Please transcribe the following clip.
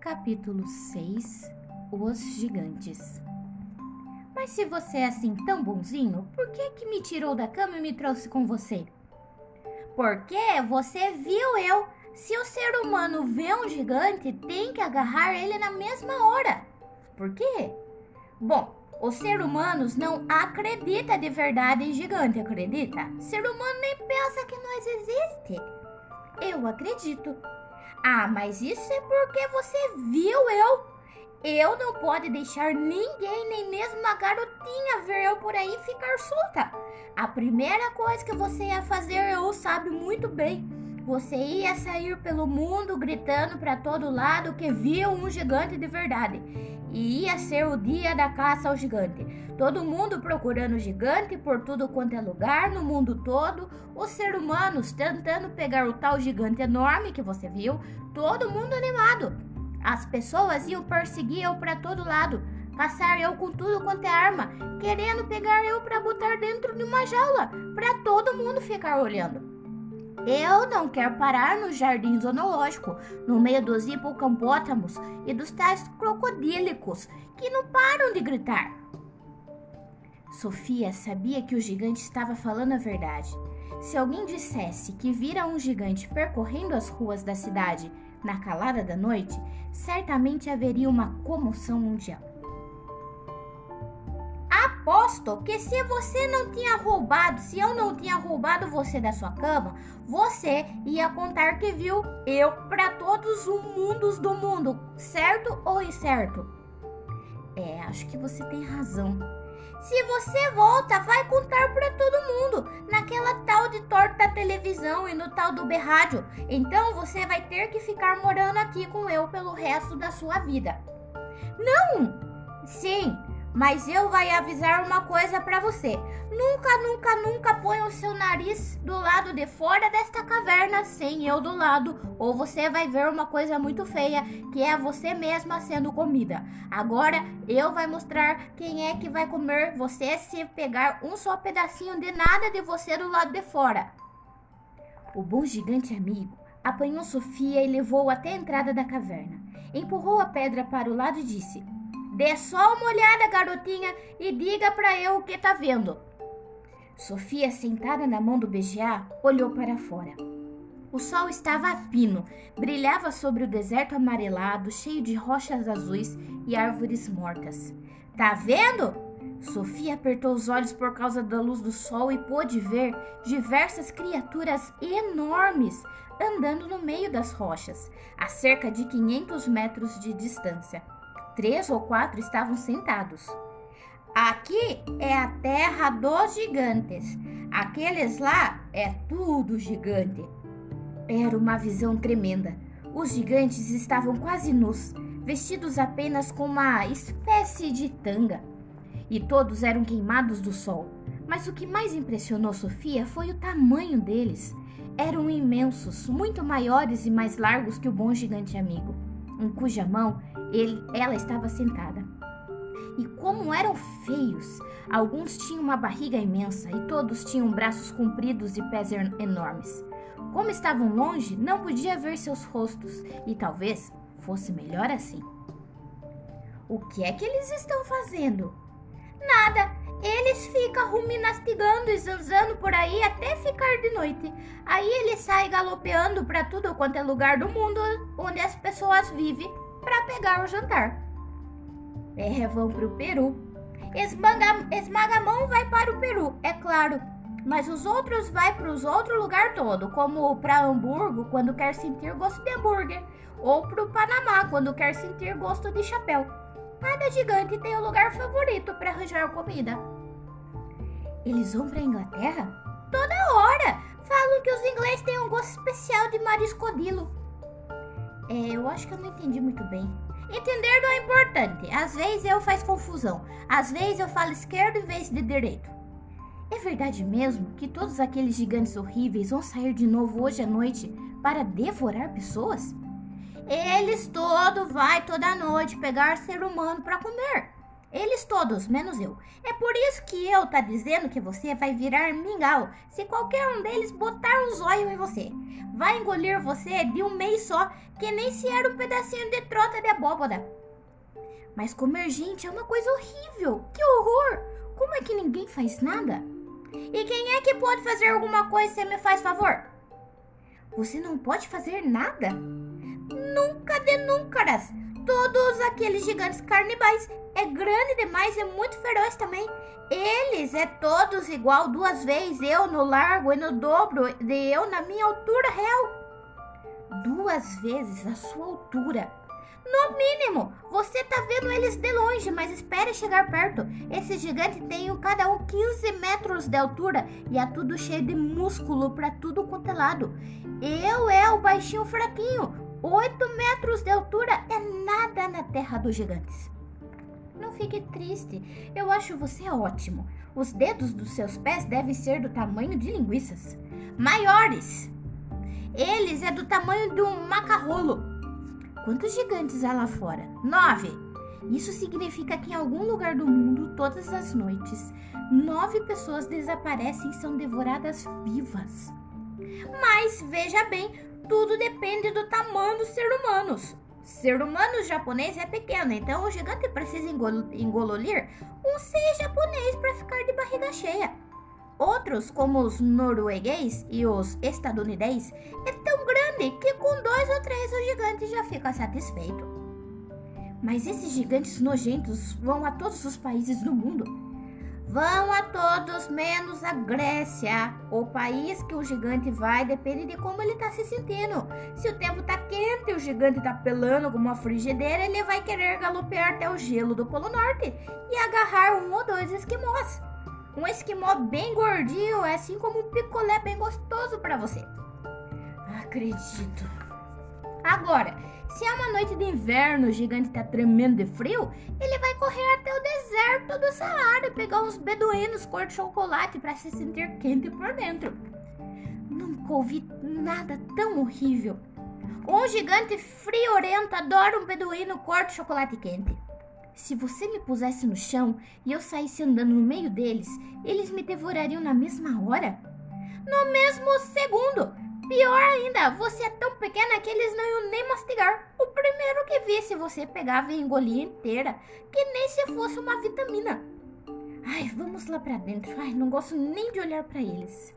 Capítulo 6 Os Gigantes Mas se você é assim tão bonzinho, por que que me tirou da cama e me trouxe com você? Porque você viu eu. Se o ser humano vê um gigante, tem que agarrar ele na mesma hora. Por quê? Bom, os seres humanos não acreditam de verdade em gigante, acredita? Ser humano nem pensa que nós existe. Eu acredito. Ah, mas isso é porque você viu eu. Eu não pode deixar ninguém, nem mesmo uma garotinha, ver eu por aí ficar solta. A primeira coisa que você ia fazer, eu sabe muito bem. Você ia sair pelo mundo gritando para todo lado que viu um gigante de verdade. E ia ser o dia da caça ao gigante. Todo mundo procurando gigante por tudo quanto é lugar no mundo todo. Os seres humanos tentando pegar o tal gigante enorme que você viu. Todo mundo animado. As pessoas iam perseguir eu para todo lado, caçar eu com tudo quanto é arma, querendo pegar eu para botar dentro de uma jaula, para todo mundo ficar olhando. Eu não quero parar no jardim zoológico, no meio dos hipocampótamos e dos tais crocodílicos que não param de gritar. Sofia sabia que o gigante estava falando a verdade. Se alguém dissesse que vira um gigante percorrendo as ruas da cidade na calada da noite, certamente haveria uma comoção mundial. Aposto que se você não tinha roubado, se eu não tinha roubado você da sua cama, você ia contar que viu eu para todos os mundos do mundo, certo ou incerto? É, acho que você tem razão. Se você volta, vai contar para todo mundo naquela tal de torta televisão e no tal do berrádio. Então você vai ter que ficar morando aqui com eu pelo resto da sua vida. Não! Sim, mas eu vai avisar uma coisa para você. Nunca, nunca, nunca ponha o seu nariz do lado de fora desta caverna sem eu do lado, ou você vai ver uma coisa muito feia, que é você mesma sendo comida. Agora eu vai mostrar quem é que vai comer você se pegar um só pedacinho de nada de você do lado de fora. O bom gigante amigo apanhou Sofia e levou até a entrada da caverna. Empurrou a pedra para o lado e disse: Dê só uma olhada, garotinha, e diga para eu o que tá vendo. Sofia, sentada na mão do BGA, olhou para fora. O sol estava a pino, brilhava sobre o deserto amarelado, cheio de rochas azuis e árvores mortas. Tá vendo? Sofia apertou os olhos por causa da luz do sol e pôde ver diversas criaturas enormes andando no meio das rochas, a cerca de 500 metros de distância. Três ou quatro estavam sentados. Aqui é a terra dos gigantes. Aqueles lá é tudo gigante. Era uma visão tremenda. Os gigantes estavam quase nus, vestidos apenas com uma espécie de tanga. E todos eram queimados do sol. Mas o que mais impressionou Sofia foi o tamanho deles. Eram imensos, muito maiores e mais largos que o bom gigante amigo, em cuja mão ele, ela estava sentada. E como eram feios! Alguns tinham uma barriga imensa e todos tinham braços compridos e pés enormes. Como estavam longe, não podia ver seus rostos e talvez fosse melhor assim. O que é que eles estão fazendo? Nada. Eles ficam ruminastigando e zanzando por aí até ficar de noite. Aí eles saem galopeando para tudo quanto é lugar do mundo onde as pessoas vivem para pegar o jantar. É, vão para o Peru. Esmaga, Esmagamão vai para o Peru, é claro. Mas os outros vai para os outros lugar todo, como para Hamburgo quando quer sentir gosto de hambúrguer, ou para o Panamá quando quer sentir gosto de chapéu. Cada gigante tem o um lugar favorito para arranjar comida. Eles vão para Inglaterra? Toda hora! Falam que os ingleses têm um gosto especial de mariscodilo. É, eu acho que eu não entendi muito bem. Entender não é importante. Às vezes eu faço confusão. Às vezes eu falo esquerdo em vez de direito. É verdade mesmo que todos aqueles gigantes horríveis vão sair de novo hoje à noite para devorar pessoas? Eles todo vai toda noite pegar ser humano para comer. Eles todos, menos eu. É por isso que eu tá dizendo que você vai virar mingau se qualquer um deles botar um zóio em você. Vai engolir você de um mês só, que nem se era um pedacinho de trota de abóbora. Mas comer gente é uma coisa horrível. Que horror! Como é que ninguém faz nada? E quem é que pode fazer alguma coisa se me faz favor? Você não pode fazer nada? Nunca de nuncaras. Todos aqueles gigantes carnibais é grande demais e muito feroz também. Eles é todos igual duas vezes eu no largo e no dobro de eu na minha altura real. Duas vezes a sua altura. No mínimo, você tá vendo eles de longe, mas espere chegar perto. Esse gigante tem cada um 15 metros de altura e é tudo cheio de músculo para tudo quanto é lado. Eu é o baixinho fraquinho. 8 metros de altura é nada na terra dos gigantes. Não fique triste, eu acho você ótimo. Os dedos dos seus pés devem ser do tamanho de linguiças. Maiores! Eles é do tamanho de um macarrolo. Quantos gigantes há lá fora? Nove! Isso significa que em algum lugar do mundo, todas as noites, nove pessoas desaparecem e são devoradas vivas. Mas veja bem, tudo depende do tamanho dos seres humanos. Ser humano japonês é pequeno, então o gigante precisa engololir um ser japonês para ficar de barriga cheia. Outros, como os norueguês e os estadunidenses, é tão grande que com dois ou três o gigante já fica satisfeito. Mas esses gigantes nojentos vão a todos os países do mundo Vão a todos menos a Grécia. O país que o gigante vai depende de como ele está se sentindo. Se o tempo está quente e o gigante está pelando como uma frigideira, ele vai querer galopear até o gelo do Polo Norte e agarrar um ou dois esquimós. Um esquimó bem gordinho é assim como um picolé bem gostoso para você. Acredito. Agora, se é uma noite de inverno, o gigante está tremendo de frio, ele vai correr até o deserto do Saara pegar uns beduínos cor de chocolate para se sentir quente por dentro. Nunca ouvi nada tão horrível. Um gigante friorento adora um beduíno cor de chocolate quente. Se você me pusesse no chão e eu saísse andando no meio deles, eles me devorariam na mesma hora? No mesmo segundo! Pior ainda, você é tão pequena que eles não iam nem mastigar. O primeiro que visse você pegava e engolia inteira, que nem se fosse uma vitamina. Ai, vamos lá pra dentro. Ai, não gosto nem de olhar para eles.